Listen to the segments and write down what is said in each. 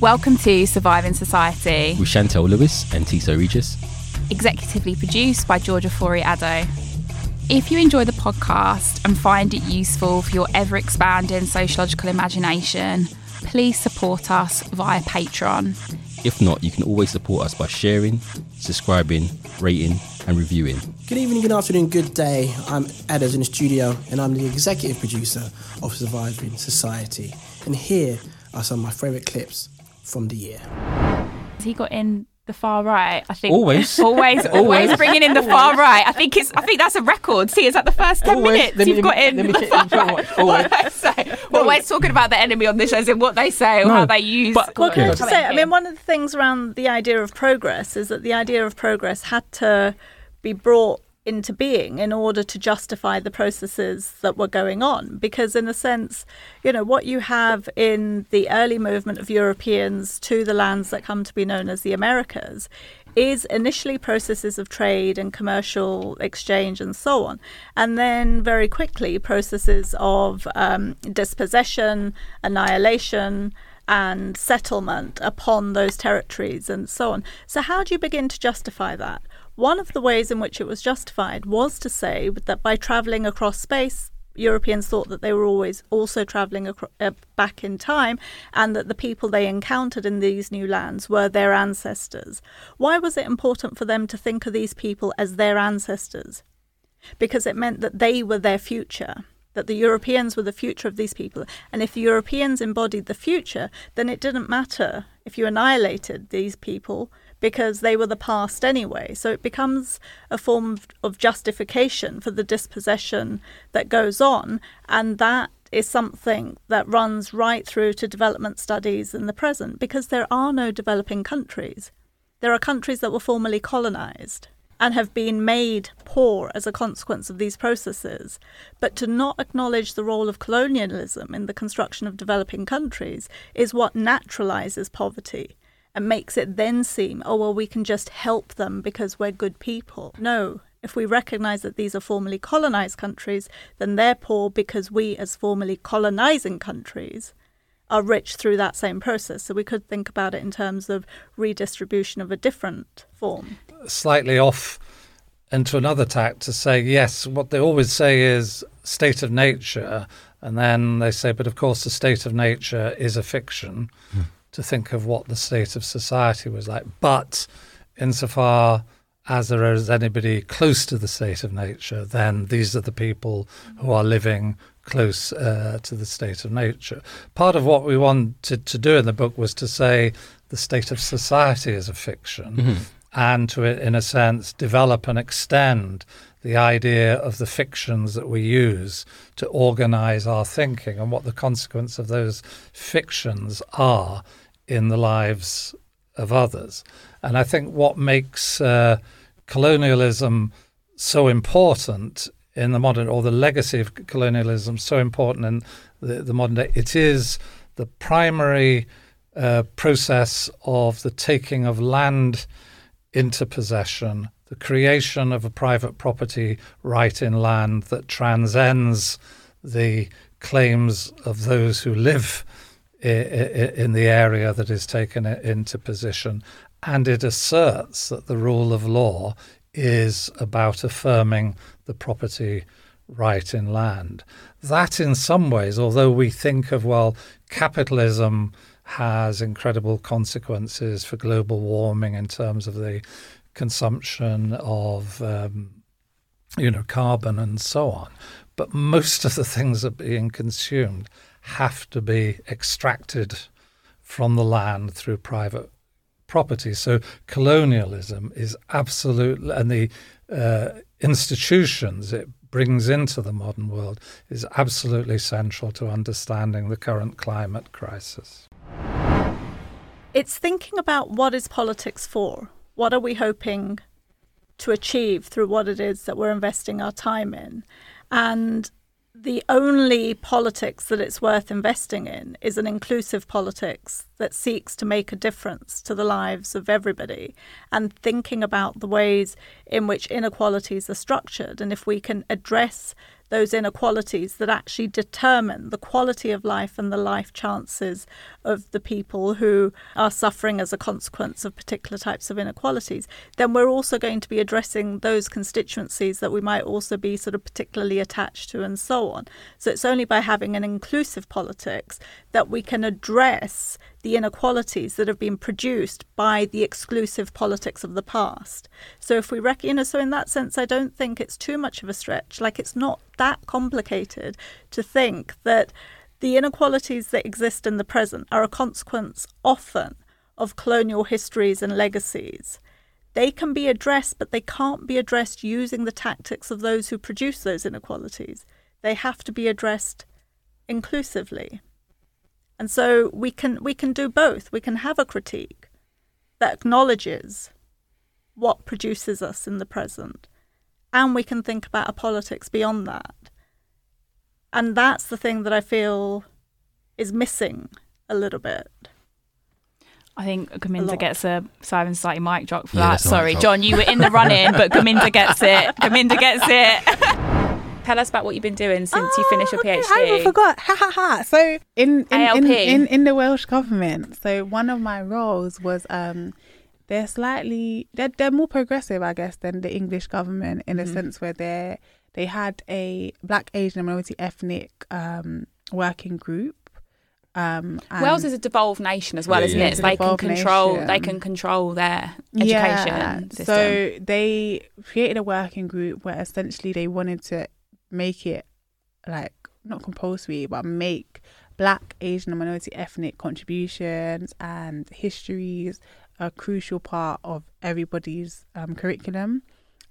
Welcome to Surviving Society, with Chantelle Lewis and Tissot Regis. executively produced by Georgia Fori Addo. If you enjoy the podcast and find it useful for your ever expanding sociological imagination, please support us via Patreon. If not, you can always support us by sharing, subscribing, rating, and reviewing. Good evening, good afternoon, good day. I'm Edders in the studio, and I'm the executive producer of Surviving Society. And here are some of my favourite clips from the year. He got in the far right? I think Always. always, always bringing in the far right. I think it's. I think that's a record. See, is that the first ten Always. minutes Let me- you've got in the far let me check right? always. What I say. We're talking about the enemy on this show, as in what they say or No, how they use. but- Well, can I Okay. just say, I mean, one of the things around the idea of progress is that the idea of progress had to be brought into being in order to justify the processes that were going on. Because, in a sense, you know, what you have in the early movement of Europeans to the lands that come to be known as the Americas is initially processes of trade and commercial exchange and so on, and then very quickly processes of um, dispossession, annihilation, and settlement upon those territories and so on. So, how do you begin to justify that? One of the ways in which it was justified was to say that by travelling across space, Europeans thought that they were always also travelling acro- uh, back in time, and that the people they encountered in these new lands were their ancestors. Why was it important for them to think of these people as their ancestors? Because it meant that they were their future, that the Europeans were the future of these people. And if the Europeans embodied the future, then it didn't matter if you annihilated these people because they were the past anyway. So it becomes a form of- of justification for the dispossession that goes on. And that is something that runs right through to development studies in the present because there are no developing countries. There are countries that were formerly colonized and have been made poor as a consequence of these processes. But to not acknowledge the role of colonialism in the construction of developing countries is what naturalizes poverty and makes it then seem, oh, well, we can just help them because we're good people. No. If we recognize that these are formerly colonized countries, then they're poor because we, as formerly colonizing countries, are rich through that same process. So we could think about it in terms of redistribution of a different form. slightly off into another tack to say, yes, what they always say is state of nature. And then they say, but of course, the state of nature is a fiction hmm. To think of what the state of society was like. But insofar as there is anybody close to the state of nature, then these are the people who are living close uh, to the state of nature. Part of what we wanted to do in the book was to say the state of society is a fiction and to, in a sense, develop and extend the idea of the fictions that we use to organize our thinking and what the consequence of those fictions are in the lives of others. And I think what makes uh, colonialism so important in the modern, or the legacy of colonialism so important in the, the modern day, it is the primary uh, process of the taking of land into possession, the creation of a private property right in land that transcends the claims of those who live in the area that is taken into position. And it asserts that the rule of law is about affirming the property right in land. That, in some ways, although we think of, well, capitalism has incredible consequences for global warming in terms of the consumption of um, you know carbon and so on but most of the things are being consumed have to be extracted from the land through private property so colonialism is absolutely and the uh, institutions it brings into the modern world is absolutely central to understanding the current climate crisis It's thinking about what is politics for? What are we hoping to achieve through what it is that we're investing our time in? And the only politics that it's worth investing in is an inclusive politics that seeks to make a difference to the lives of everybody and thinking about the ways in which inequalities are structured. And if we can address those inequalities that actually determine the quality of life and the life chances of the people who are suffering as a consequence of particular types of inequalities, then we're also going to be addressing those constituencies that we might also be sort of particularly attached to and so on. So it's only by having an inclusive politics that we can address the inequalities that have been produced by the exclusive politics of the past. So if we you know, so in that sense, I don't think it's too much of a stretch. Like it's not that complicated to think that the inequalities that exist in the present are a consequence often of colonial histories and legacies. They can be addressed, but they can't be addressed using the tactics of those who produce those inequalities. They have to be addressed inclusively. And so we can we can do both. We can have a critique that acknowledges what produces us in the present, and we can think about a politics beyond that. And that's the thing that I feel is missing a little bit. I think A Gurminder lot. gets a Simon Slightly mic drop for Yeah, that. that's a mic Sorry. John, you were in the running, but Gurminder gets it. Gurminder gets it. Tell us about what you've been doing since you finished your Oh, okay, PhD. I even forgot. Ha ha ha. So in in, in, ALP. in in the Welsh government, so one of my roles was um they're slightly they're they're more progressive, I guess, than the English government in a Mm-hmm. sense where they they had a black Asian and minority ethnic um working group. Um and- Wales is a devolved nation as well, Yeah, isn't yeah. it? It's So they can devolved control. They can control their education system. So they created a working group where essentially they wanted to make it like not compulsory, but make black, Asian, and minority ethnic contributions and histories a crucial part of everybody's um, curriculum.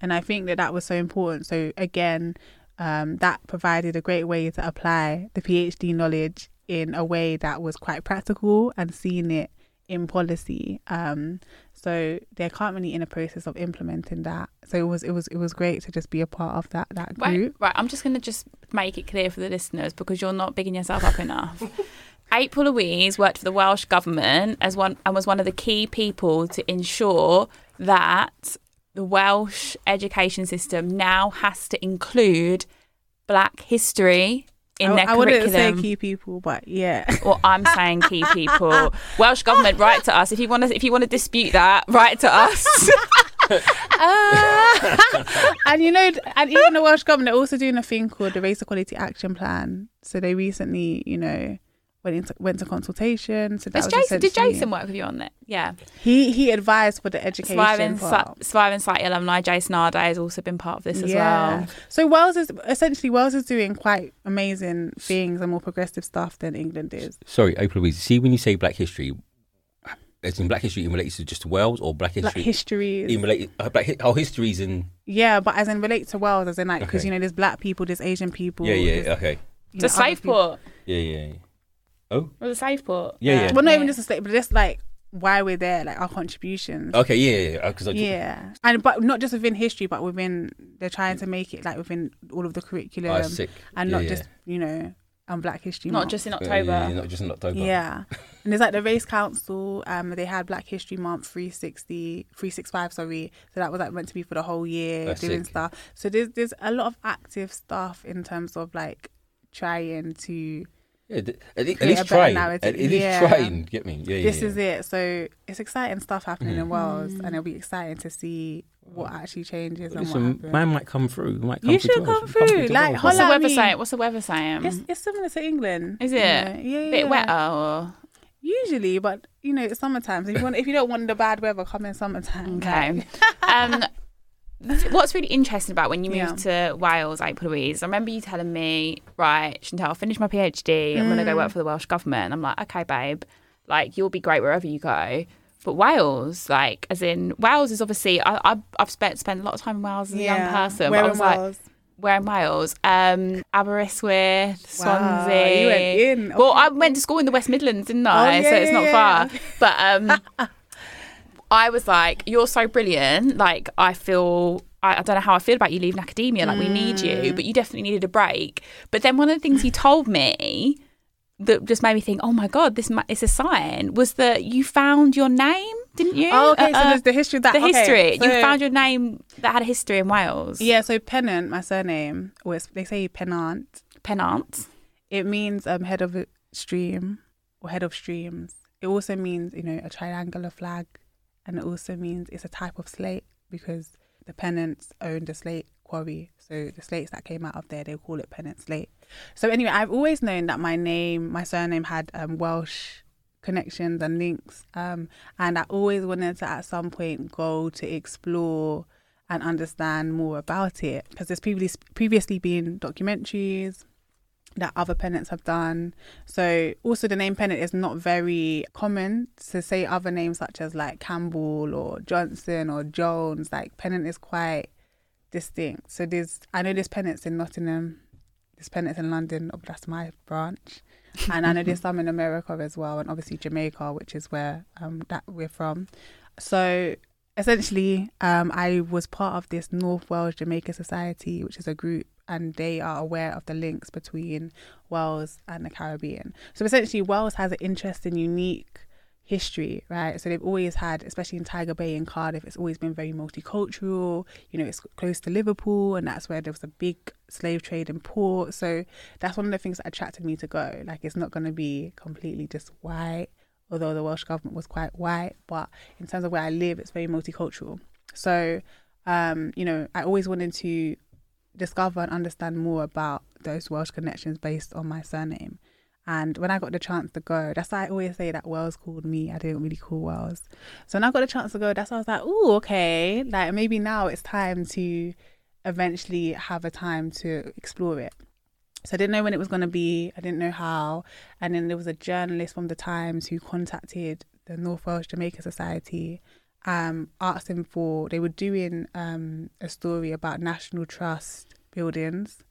And I think that that was so important. So again, um, that provided a great way to apply the PhD knowledge in a way that was quite practical and seeing it in policy. Um, so they're currently in a process of implementing that. So it was it was it was great to just be a part of that that Right, group. right. I'm just going to just make it clear for the listeners because you're not bigging yourself up enough. April Louise worked for the Welsh government as one and was one of the key people to ensure that the Welsh education system now has to include Black history in I, their I wouldn't say key people, but yeah. Well, I'm saying key people. Welsh government, write to us if you want to. If you want to dispute that, write to us. Uh, and you know, and even the Welsh government are also doing a thing called the Race Equality Action Plan. So they recently, you know, went into went to consultation. So that Has was Jason, did Jason work with you on that? Yeah. He he advised for the education Surviving, part. Surviving Site alumni Jason Arday has also been part of this as yeah. well. So Wales is essentially Wales is doing quite amazing things and more progressive stuff than England is. Sorry, April Louise. See, when you say Black history, It's in Black history in relation to just Wales or Black Like history history. in relate uh, Black hi- oh histories in Yeah, but as in relate to Wales, as in like because Okay. you know there's black people, there's Asian people. yeah yeah there's, okay you The know, other people. Yeah yeah. yeah. Oh It Was the Slaveport? Yeah, yeah. Well, not even just a state, but just like why we're there, like our contributions. okay yeah yeah because I Yeah, and but not just within history, but within they're trying to make it like within all of the curriculum, oh, sick and Yeah, not yeah. just you know on Black History Not Month. just in October. yeah, yeah, not just in October Yeah. and there's like the Race Council, um, they had Black History Month 360, 365, sorry. So that was like meant to be for the whole year, That's doing sick. stuff. So there's there's a lot of active stuff in terms of like trying to yeah th- at, le- at least better trying narrative. at, at least Yeah. trying get me yeah yeah this yeah. is it. So it's exciting stuff happening Mm. in Wales, and it'll be exciting to see what actually changes and what man might come through. Might come You through should to Wales. come through, to like, Wales. What's the Holla weather me. saying? What's the weather saying? It's, it's similar to England. Is it? know? Yeah, yeah. bit yeah. wetter or Usually, but you know, it's summertime. So if you want, if you don't want the bad weather, come in summertime. okay. Um, what's really interesting about when you moved to Wales, April Louise? I remember you telling me, right, Chantelle, I'll finish my PhD. I'm going to go Mm. work for the Welsh government. I'm like, okay, babe, like you'll be great wherever you go. But Wales, like, as in Wales is obviously I, I I've spent spent a lot of time in Wales as a young person. Where I in was like, Wales? where in Wales? Um, Aberystwyth, Wow, Swansea. you went in. Well, I went to school in the West Midlands, didn't I? Oh, yeah, so it's not yeah. far. But um, I was like, "You're so brilliant." Like, I feel. I, I don't know how I feel about you leaving academia. Like, we need Mm. you, but you definitely needed a break. But then one of the things he told me that just made me think, "Oh my god, this is a sign." Was that you found your name didn't you? Oh, okay. so Uh, there's the history of that. the okay, history. you found your name that had a history in Wales. Yeah, so Pennant, my surname, it's, they say Pennant. Pennant. It means um head of a stream or head of streams. It also means you know a triangular flag, and it also means it's a type of slate because the Pennants owned a slate quarry. So the slates that came out of there, they call it Pennant slate. So anyway, I've always known that my name, my surname had um, Welsh connections and links, um, and I always wanted to at some point go to explore and understand more about it because there's previously been documentaries that other pennants have done. So also the name pennant is not very common to say other names such as like Campbell or Johnson or Jones. Like pennant is quite distinct. So there's I know there's pennants in Nottingham, there's pennants in London, oh, that's my branch. And I know there's some in America as well and obviously Jamaica, which is where um that we're from. So essentially, um, I was part of this North Wales Jamaica Society, which is a group, and they are aware of the links between Wales and the Caribbean. So essentially, Wales has an interesting, unique history, right? So they've always had, especially in Tiger Bay and Cardiff, it's always been very multicultural. You know, it's close to Liverpool, and that's where there was a big slave trade in port. So that's one of the things that attracted me to go. Like, it's not going to be completely just white although the Welsh government was quite white, but in terms of where I live, it's very multicultural. So, um, you know, I always wanted to discover and understand more about those Welsh connections based on my surname. And when I got the chance to go, that's why I always say that Wales called me. I didn't really call Wales. So when I got the chance to go, that's why I was like, oh, okay. Like maybe now it's time to eventually have a time to explore it. So I didn't know when it was going to be. I didn't know how. And then there was a journalist from the Times who contacted the North Wales Jamaica Society, um, asked them for. They were doing um, a story about National Trust buildings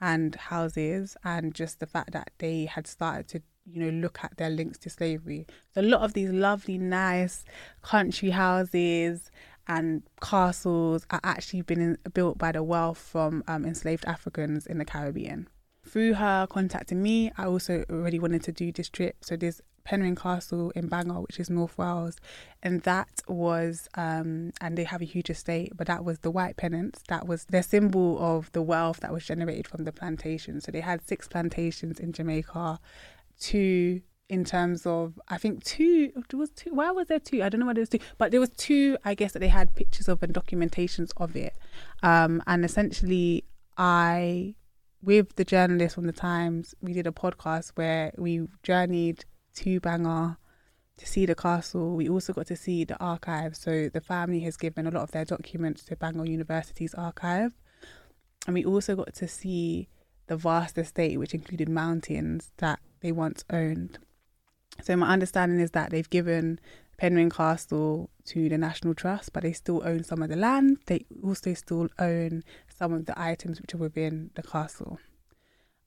and houses, and just the fact that they had started to, you know, look at their links to slavery. So a lot of these lovely, nice country houses and castles are actually been in, built by the wealth from um, enslaved Africans in the Caribbean through her contacting me, I also already wanted to do this trip. So there's Penrhyn Castle in Bangor, which is North Wales, and that was, um, and they have a huge estate, but that was the white pennants. That was their symbol of the wealth that was generated from the plantation. So they had six plantations in Jamaica, two in terms of I think two there was two why was there two I don't know why there was two but there was two I guess that they had pictures of and documentations of it um and essentially I with the journalist from the Times, we did a podcast where we journeyed to Bangor to see the castle. We also got to see the archive. So the family has given a lot of their documents to Bangor University's archive. And we also got to see the vast estate, which included mountains that they once owned. So my understanding is that they've given Penrhyn Castle to the National Trust, but they still own some of the land. They also still own some of the items which are within the castle.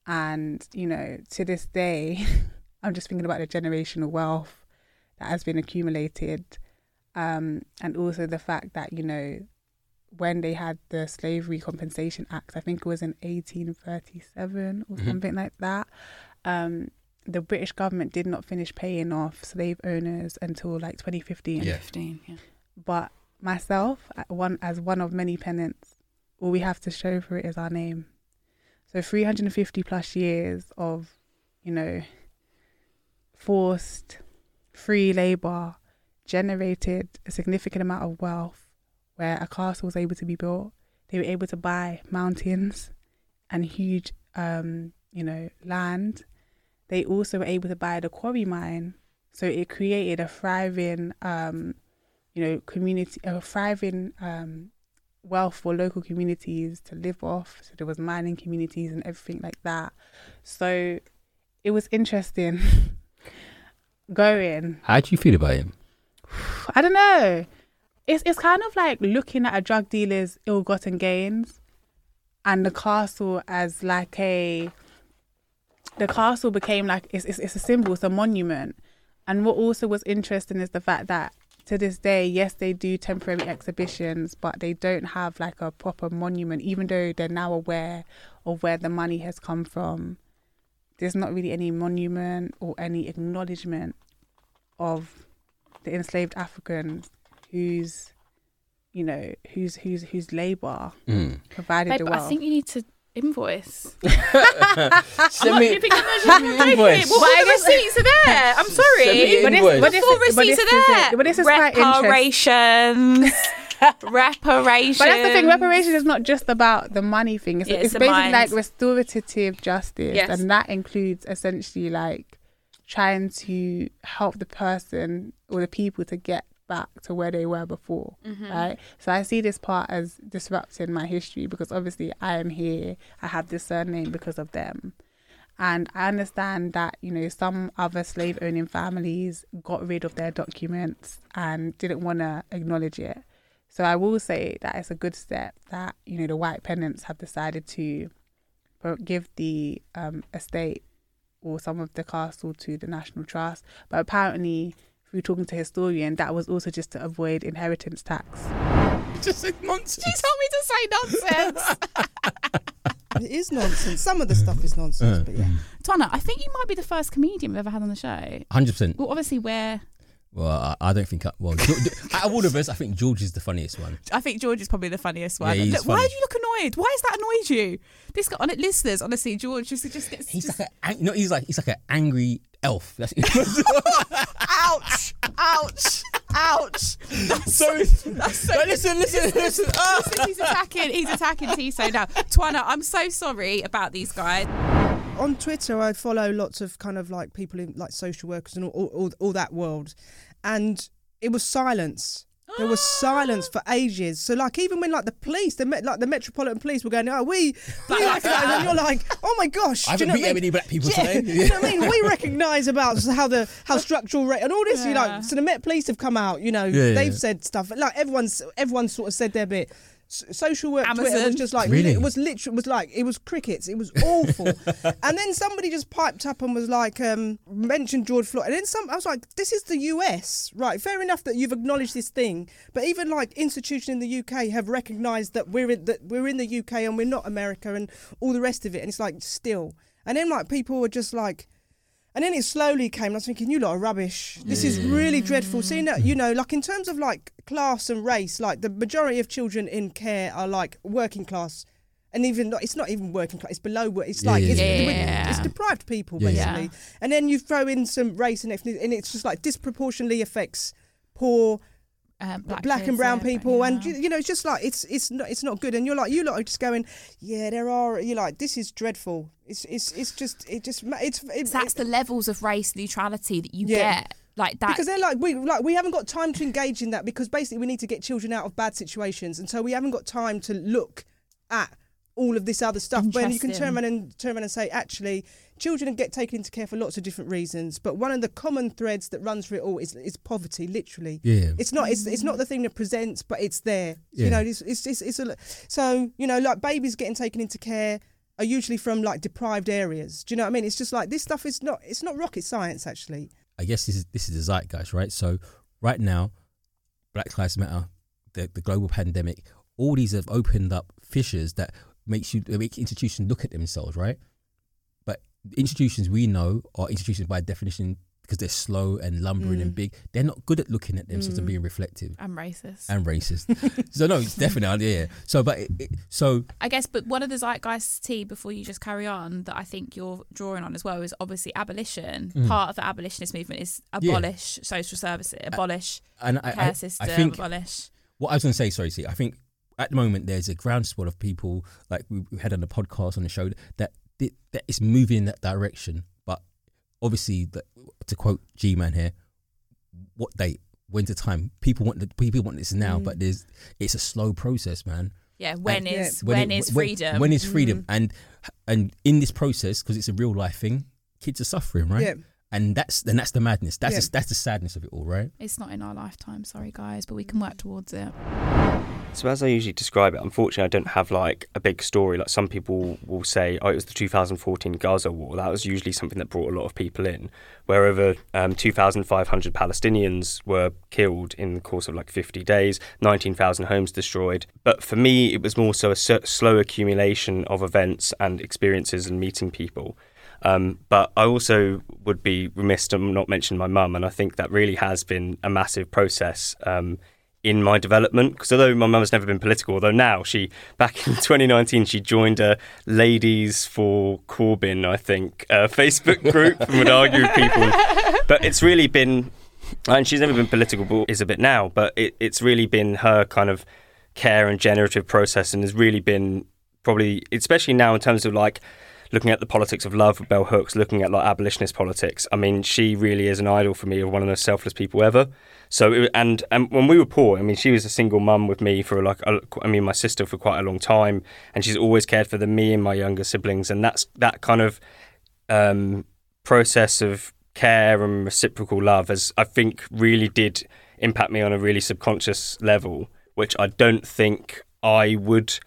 And, you know, to this day, I'm just thinking about the generational wealth that has been accumulated. Um, and also the fact that, you know, when they had the Slavery Compensation Act, I think it was in 1837 or Mhm. something like that. Um, the British government did not finish paying off slave owners until like 2015 Yeah. 15, yeah. but myself one as one of many pennants all we have to show for it is our name so 350 plus years of you know forced free labor generated a significant amount of wealth where a castle was able to be built they were able to buy mountains and huge um you know land they also were able to buy the quarry mine so it created a thriving um you know, community, a thriving um, wealth for local communities to live off. So there was mining communities and everything like that. So it was interesting going. How do you feel about him? I don't know. It's it's kind of like looking at a drug dealer's ill-gotten gains, and the castle as like a. The castle became like it's it's, it's a symbol, it's a monument, and what also was interesting is the fact that to this day, yes, they do temporary exhibitions, but they don't have like a proper monument, even though they're now aware of where the money has come from. There's not really any monument or any acknowledgement of the enslaved Africans whose you know whose whose whose labor Mm. provided Babe, the but wealth. I think you need to invoice. Send me, giving them a send me joke. invoice. Well, all the receipts are there. I'm sorry. But this- invoice. but this Full receipts are there. but this is quite reparations. reparations. But that's the thing. Reparation is not just about the money thing. It's, Yeah, it's it's basically mind. like restorative justice, Yes. and that includes essentially like trying to help the person or the people to get back to where they were before, Mm-hmm. right? So I see this part as disrupting my history because obviously I am here. I have this surname because of them. And I understand that, you know, some other slave owning families got rid of their documents and didn't want to acknowledge it. So I will say that it's a good step that, you know, the white pennants have decided to give the um, estate or some of the castle to the National Trust. But apparently, through talking to historian, that was also just to avoid inheritance tax. Just said nonsense. She told me to say nonsense. It is nonsense. Some of the stuff is nonsense, but yeah. Uh, uh. Twana, I think you might be the first comedian we've ever had on the show. Hundred percent. Well, obviously, we're. Well, I, I don't think. I, well, Ge- Ge- out of all of us, I think George is the funniest one. I think George is probably the funniest one. Yeah, he's Look, why funny. do you look annoyed? Why has that annoyed you? This guy, on it, listeners, honestly, George just just gets. He's just, like a, you know, he's like he's like an angry elf. That's ouch, ouch, ouch. That's so. That's so. Like, listen, listen, listen. Ah. Listen, he's attacking. He's attacking Tissot now. Twana, I'm so sorry about these guys. On Twitter, I follow lots of kind of like people in like social workers and all, all, all, all that world, and it was silence. There was silence for ages. So like even when like the police, the met, like the Metropolitan Police were going, oh we, we recognise, and you're like, oh my gosh, I haven't you know beat what I any black people Yeah, today. you know what I mean? We recognise about how the how structural rate and all this. You Yeah. know, so the Met Police have come out. You know, Yeah, they've yeah. said stuff like everyone's everyone's sort of said their bit. S- Social work Twitter was just like Really? it was literally was like it was crickets. It was awful. and then somebody just piped up and was like um, mentioned George Floyd. And then some I was like, this is the US, right? Fair enough that you've acknowledged this thing, but even like institutions in the UK have recognised that we're in that we're in the UK and we're not America and all the rest of it. And it's like still. And then like people were just like. And then it slowly came. and I was thinking, you lot are rubbish. This is really dreadful. Seeing that, you know, like in terms of like class and race, like the majority of children in care are like working class, and even not, it's not even working class. It's below. wo- It's Yeah, like yeah, it's, yeah. it's deprived people Yeah, yeah. basically. And then you throw in some race and ethnicity, and it's just like disproportionately affects poor Um, black, and brown people, and you, you know, it's just like it's it's not it's not good. And you're like you lot are just going, yeah, there are. You're like this is dreadful. It's it's it's just it just it's it, So that's it- the levels of race neutrality that you Yeah. get. Like that. because they're like we like we haven't got time to engage in that because basically we need to get children out of bad situations, and so we haven't got time to look at all of this other stuff. When you can turn around and turn around and say, actually, children get taken into care for lots of different reasons, but one of the common threads that runs through it all is, is poverty. Literally, Yeah. it's not it's it's not the thing that presents, but it's there. Yeah. You know, it's it's it's, it's a, so you know like babies getting taken into care. Are usually from like deprived areas. Do you know what I mean? It's just like this stuff is not. It's not rocket science, actually. I guess this is this is the zeitgeist, right? So right now, Black Lives Matter, the the global pandemic, all these have opened up fissures that makes you make institutions look at themselves, right? But institutions we know are institutions by definition because they're slow and lumbering Mm. and big. They're not good at looking at themselves and being reflective I'm racist. and racist. so no, it's definitely yeah. So but it, it, so I guess, but one of the zeitgeist T before you just carry on that I think you're drawing on as well is obviously abolition. Mm. Part of the abolitionist movement is Yeah. abolish social services, abolish and I, care I, system, I think abolish. what I was going to say, sorry, see, I think at the moment there's a groundswell of people like we we had on the podcast on the show that that, is moving in that direction. But obviously, the, to quote G Man here, what date? When's the time? People want the people want this now, but mm. there's it's a slow process, man. Yeah, when And- is when it- is freedom? When is freedom? Mm. And and in this process, because it's a real life thing, kids are suffering, right? Yeah. And that's and that's the madness. That's Yeah. the, that's the sadness of it all, right? it's not in our lifetime, sorry guys, but we can work towards it. So as I usually describe it, unfortunately, I don't have like a big story. Like some people will say, "Oh, it was the 2014 Gaza war." That was usually something that brought a lot of people in. Where over um, 2,500 Palestinians were killed in the course of like 50 days, 19,000 homes destroyed. But for me, it was more so a slow accumulation of events and experiences and meeting people. Um, but I also would be remiss to not mention my mum, and I think that really has been a massive process um, in my development. Because although my mum has never been political, although now she, back in 2019, she joined a Ladies for Corbyn, I think, uh, Facebook group and would argue with people. But it's really been, and she's never been political, but is a bit now, but it, it's really been her kind of care and generative process and has really been probably, especially now in terms of like, looking at the politics of love with Bell Hooks, looking at like abolitionist politics. I mean, she really is an idol for me of one of the most selfless people ever. So and and when we were poor, I mean, she was a single mum with me for like a, I mean, my sister for quite a long time, and she's always cared for the me and my younger siblings, and that's that kind of um, process of care and reciprocal love has I think really did impact me on a really subconscious level, which I don't think I would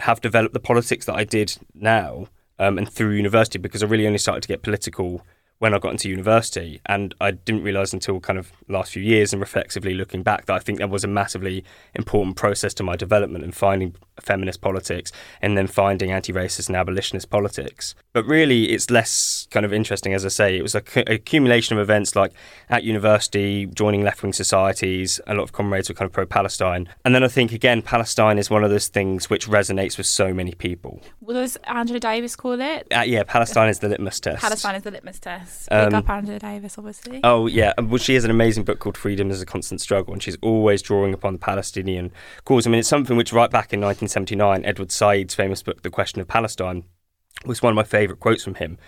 have developed the politics that I did now um, and through university because I really only started to get political when I got into university. And I didn't realise until kind of last few years and reflexively looking back that I think that was a massively important process to my development and finding feminist politics and then finding anti-racist and abolitionist politics. But really, it's less kind of interesting, as I say. It was a c- accumulation of events like at university, joining left-wing societies. A lot of comrades were kind of pro-Palestine, and then I think again, Palestine is one of those things which resonates with so many people. What does Angela Davis call it? Uh, yeah, Palestine is the litmus test. Palestine is the litmus test. Um, Big up Angela Davis, obviously. Oh yeah, well she has an amazing book called Freedom is a Constant Struggle, and she's always drawing upon the Palestinian cause. I mean, it's something which right back in 1979, Edward Said's famous book, The Question of Palestine, was one of my favourite quotes from him.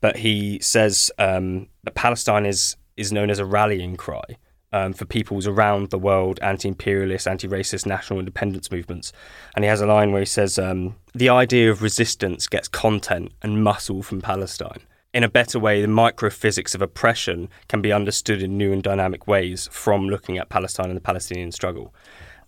But he says um, that Palestine is is known as a rallying cry. Um, for peoples around the world, anti-imperialist, anti-racist, national independence movements, and he has a line where he says, um, "The idea of resistance gets content and muscle from Palestine." in a better way, the microphysics of oppression can be understood in new and dynamic ways from looking at Palestine and the Palestinian struggle.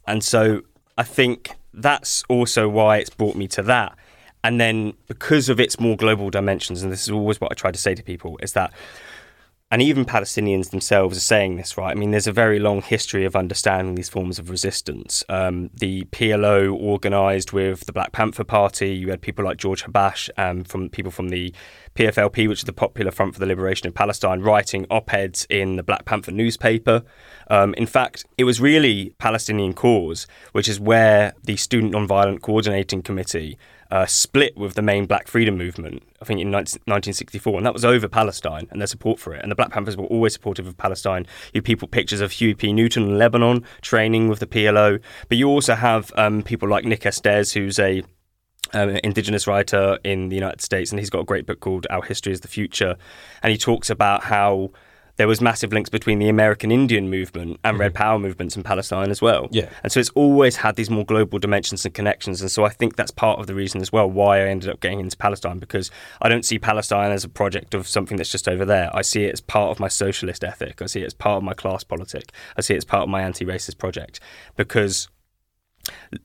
And so I think that's also why it's brought me to that. And then because of its more global dimensions, and this is always what I try to say to people, is that and even Palestinians themselves are saying this, right? I mean, there's a very long history of understanding these forms of resistance. Um, the PLO organised with the Black Panther Party. You had people like George Habash, um, from people from the PFLP, which is the Popular Front for the Liberation of Palestine, writing op-eds in the Black Panther newspaper. Um, in fact, it was really Palestinian Cause, which is where the Student Nonviolent Coordinating Committee uh, split with the main Black Freedom Movement, I think in 19, 1964, and that was over Palestine and their support for it. And the Black Panthers were always supportive of Palestine. You people pictures of Huey P. Newton in Lebanon training with the PLO, but you also have um, people like Nick Estes, who's a um, indigenous writer in the United States, and he's got a great book called Our History is the Future, and he talks about how there was massive links between the American Indian movement and Red mm-hmm. Power movements in Palestine as well. Yeah. And so it's always had these more global dimensions and connections. And so I think that's part of the reason as well why I ended up getting into Palestine because I don't see Palestine as a project of something that's just over there. I see it as part of my socialist ethic. I see it as part of my class politic. I see it as part of my anti-racist project because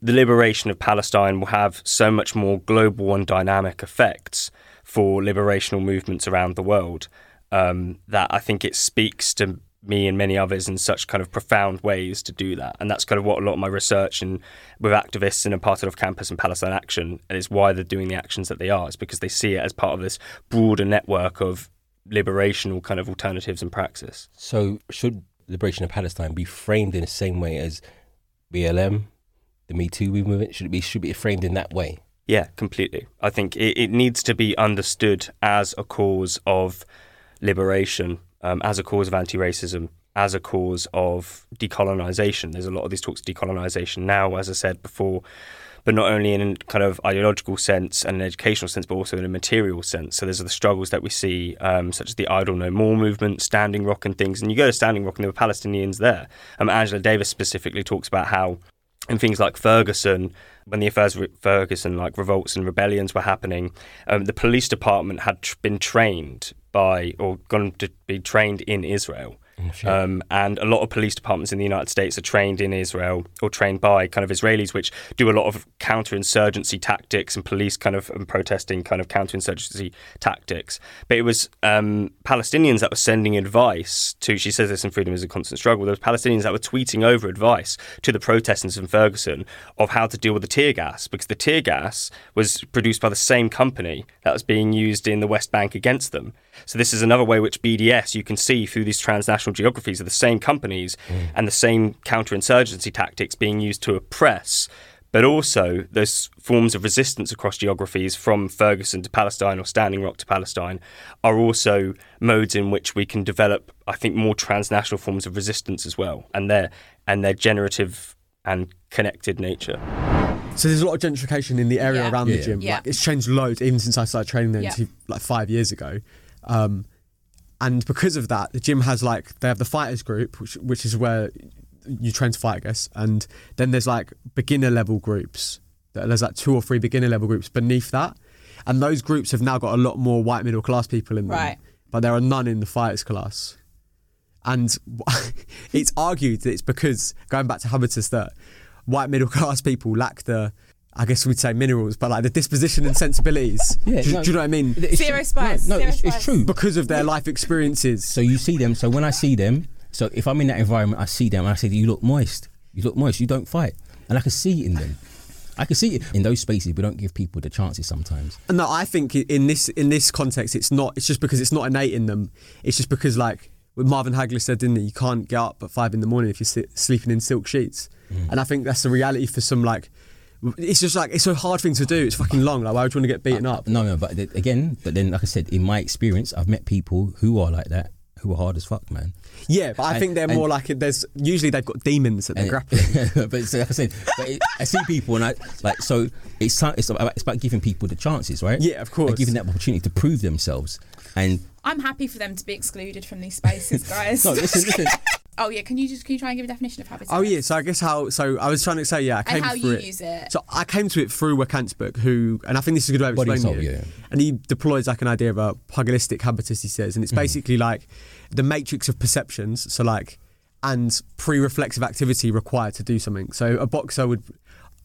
the liberation of Palestine will have so much more global and dynamic effects for liberational movements around the world um, that I think it speaks to me and many others in such kind of profound ways to do that. And that's kind of what a lot of my research and with activists in a part of campus and Palestine Action is why they're doing the actions that they are. It's because they see it as part of this broader network of liberational kind of alternatives and praxis. So, should liberation of Palestine be framed in the same way as BLM, the Me Too movement? Should it be should be framed in that way? Yeah, completely. I think it, it needs to be understood as a cause of liberation, um, as a cause of anti-racism, as a cause of decolonization. There's a lot of these talks of decolonization now, as I said before, but not only in a kind of ideological sense and an educational sense, but also in a material sense. So there's the struggles that we see, um, such as the Idle No More movement, Standing Rock, and things. And you go to Standing Rock, and there were Palestinians there. Um, Angela Davis specifically talks about how and things like Ferguson, when the affairs of Ferguson, like revolts and rebellions were happening, um, the police department had tr- been trained by or gone to be trained in Israel. shit. Um, and a lot of police departments in the United States are trained in Israel or trained by kind of Israelis, which do a lot of counterinsurgency tactics and police kind of and protesting kind of counterinsurgency tactics. But it was um, Palestinians that were sending advice to. She says this in Freedom is a Constant Struggle. There was Palestinians that were tweeting over advice to the protesters in Ferguson of how to deal with the tear gas because the tear gas was produced by the same company that was being used in the West Bank against them. So this is another way which BDS you can see through these transnational geographies of the same companies mm. and the same counterinsurgency tactics being used to oppress, but also those forms of resistance across geographies from Ferguson to Palestine or Standing Rock to Palestine are also modes in which we can develop, I think, more transnational forms of resistance as well, and their and their generative and connected nature. So there's a lot of gentrification in the area Yeah. around Yeah. the gym. Yeah. Like it's changed loads even since I started training there Yeah. two, like five years ago. Um, and because of that, the gym has like they have the fighters group, which which is where you train to fight, I guess. And then there's like beginner level groups. There's like two or three beginner level groups beneath that, and those groups have now got a lot more white middle class people in them. Right. But there are none in the fighters class. And it's argued that it's because going back to Habitus that white middle class people lack the I guess we'd say minerals, but like the disposition and sensibilities. Yeah, do, no. do you know what I mean? It's- Zero spice, No, no zero it's, it's true. Because of their life experiences. So you see them. So when I see them, so if I'm in that environment, I see them. and I say, "You look moist. You look moist. You don't fight," and I can see it in them. I can see it in those spaces. We don't give people the chances sometimes. No, I think in this in this context, it's not. It's just because it's not innate in them. It's just because like what Marvin Hagler said, didn't he? You can't get up at five in the morning if you're sleeping in silk sheets. Mm. And I think that's the reality for some like. It's just like it's a hard thing to do. It's fucking long. Like why would you want to get beaten uh, up? No, no, but th- again, but then, like I said, in my experience, I've met people who are like that, who are hard as fuck, man. Yeah, but I And- think they're and- more like there's usually they've got demons that they're grappling. but so, like I said, but it, I see people and I like so it's time, it's about, it's about giving people the chances, right? Yeah, of course. And giving them opportunity to prove themselves. And I'm happy for them to be excluded from these spaces, guys. no, listen, listen. oh yeah, can you just can you try and give a definition of habitus? Oh yeah, so I guess how so I was trying to say yeah I came and how through you it. use it. So I came to it through Wacquant's book, who, and I think this is a good way of Body explaining Soul, it. yeah. And he deploys like an idea of a pugilistic habitus, he says, and it's mm-hmm. basically like the matrix of perceptions. So like, and pre-reflexive activity required to do something. So a boxer would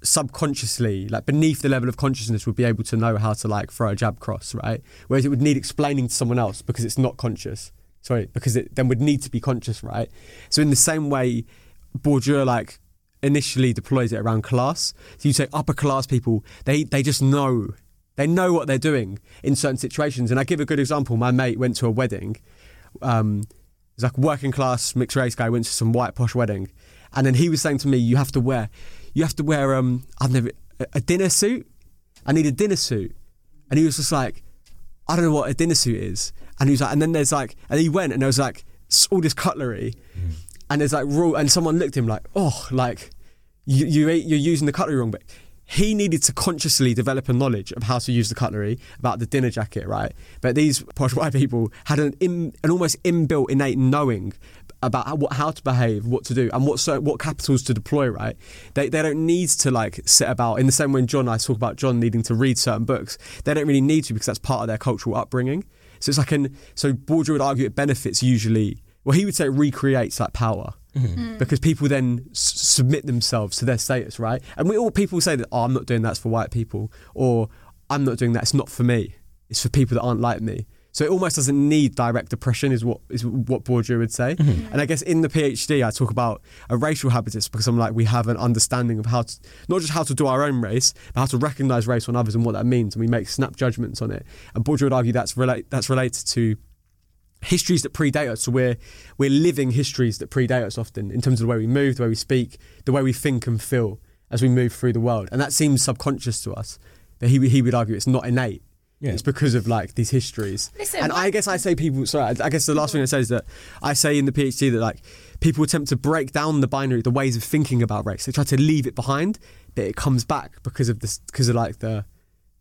subconsciously, like beneath the level of consciousness, would be able to know how to like throw a jab cross, right? Whereas it would need explaining to someone else because it's not conscious. Sorry, because it then would need to be conscious, right? So in the same way, Bourdieu like initially deploys it around class. So you say upper class people, they they just know. They know what they're doing in certain situations. And I give a good example. My mate went to a wedding. Um, it was like working class mixed race guy went to some white posh wedding, and then he was saying to me, "You have to wear, you have to wear um, I've never a dinner suit. I need a dinner suit." And he was just like, "I don't know what a dinner suit is." And he was like, and then there's like, and he went, and there was like all this cutlery, mm. and there's like raw, and someone looked at him like, "Oh, like you, you you're using the cutlery wrong." But he needed to consciously develop a knowledge of how to use the cutlery about the dinner jacket, right? But these posh white people had an in, an almost inbuilt innate knowing about how, how to behave, what to do, and what so, what capitals to deploy. Right? They they don't need to like sit about in the same way. When John, I talk about John needing to read certain books. They don't really need to because that's part of their cultural upbringing. So it's like an so Bourdieu would argue it benefits usually. Well, he would say it recreates that power Mm-hmm. Mm. because people then s- submit themselves to their status, right? And we all people say that, oh, I'm not doing that, it's for white people, or I'm not doing that, it's not for me, it's for people that aren't like me. So it almost doesn't need direct oppression, is what is what Bourdieu would say. Mm-hmm. And I guess in the PhD, I talk about a racial habitus because I'm like we have an understanding of how to not just how to do our own race, but how to recognise race on others and what that means, and we make snap judgments on it. And Bourdieu would argue that's relate that's related to histories that predate us. So we're we're living histories that predate us often in terms of the way we move, the way we speak, the way we think and feel as we move through the world, and that seems subconscious to us. But he he would argue it's not innate. Yeah. It's because of like these histories. Listen, and what- I guess I say people. Sorry, I I guess the last thing I say is that I say in the PhD that like people attempt to break down the binary, the ways of thinking about race. They try to leave it behind, but it comes back because of this, because of like the,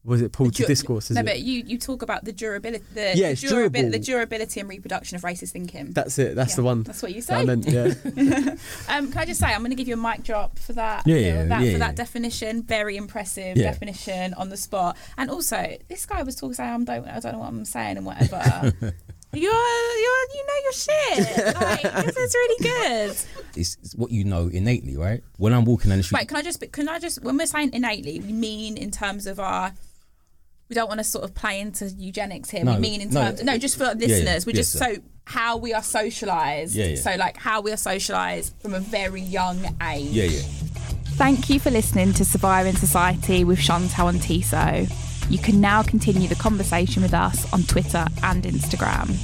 was it pulled to Dur- discourse? Is no, it? but you, you talk about the durability, the, Yeah, the, it's durable. the durability and reproduction of racist thinking. That's it. That's Yeah, the one. That's what you that I meant. Yeah. Um, can I just say, I'm going to give you a mic drop for that. Yeah, you yeah, know, that, yeah, for that yeah. definition. Very impressive Yeah. definition on the spot. And also, this guy was talking saying, "I'm don't, I don't know what I'm saying and whatever." you're, you're, you know your shit. Like, this is really good. It's, it's what you know innately, right? When I'm walking down the street, Wait, can I just can I just when we're saying innately, we mean in terms of our we don't want to sort of play into eugenics here. No, we mean in no, terms no, just for yeah, listeners. We're yeah, just sir. so how we are socialized. Yeah, yeah. So like how we are socialized from a very young age. yeah, yeah. Thank you for listening to Surviving Society with Chantelle and Tissot. You can now continue the conversation with us on Twitter and Instagram.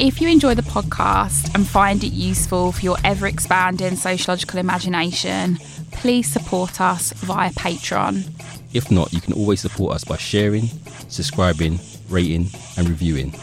If you enjoy the podcast and find it useful for your ever expanding sociological imagination, please support us via Patreon. If not, you can always support us by sharing, subscribing, rating, and reviewing.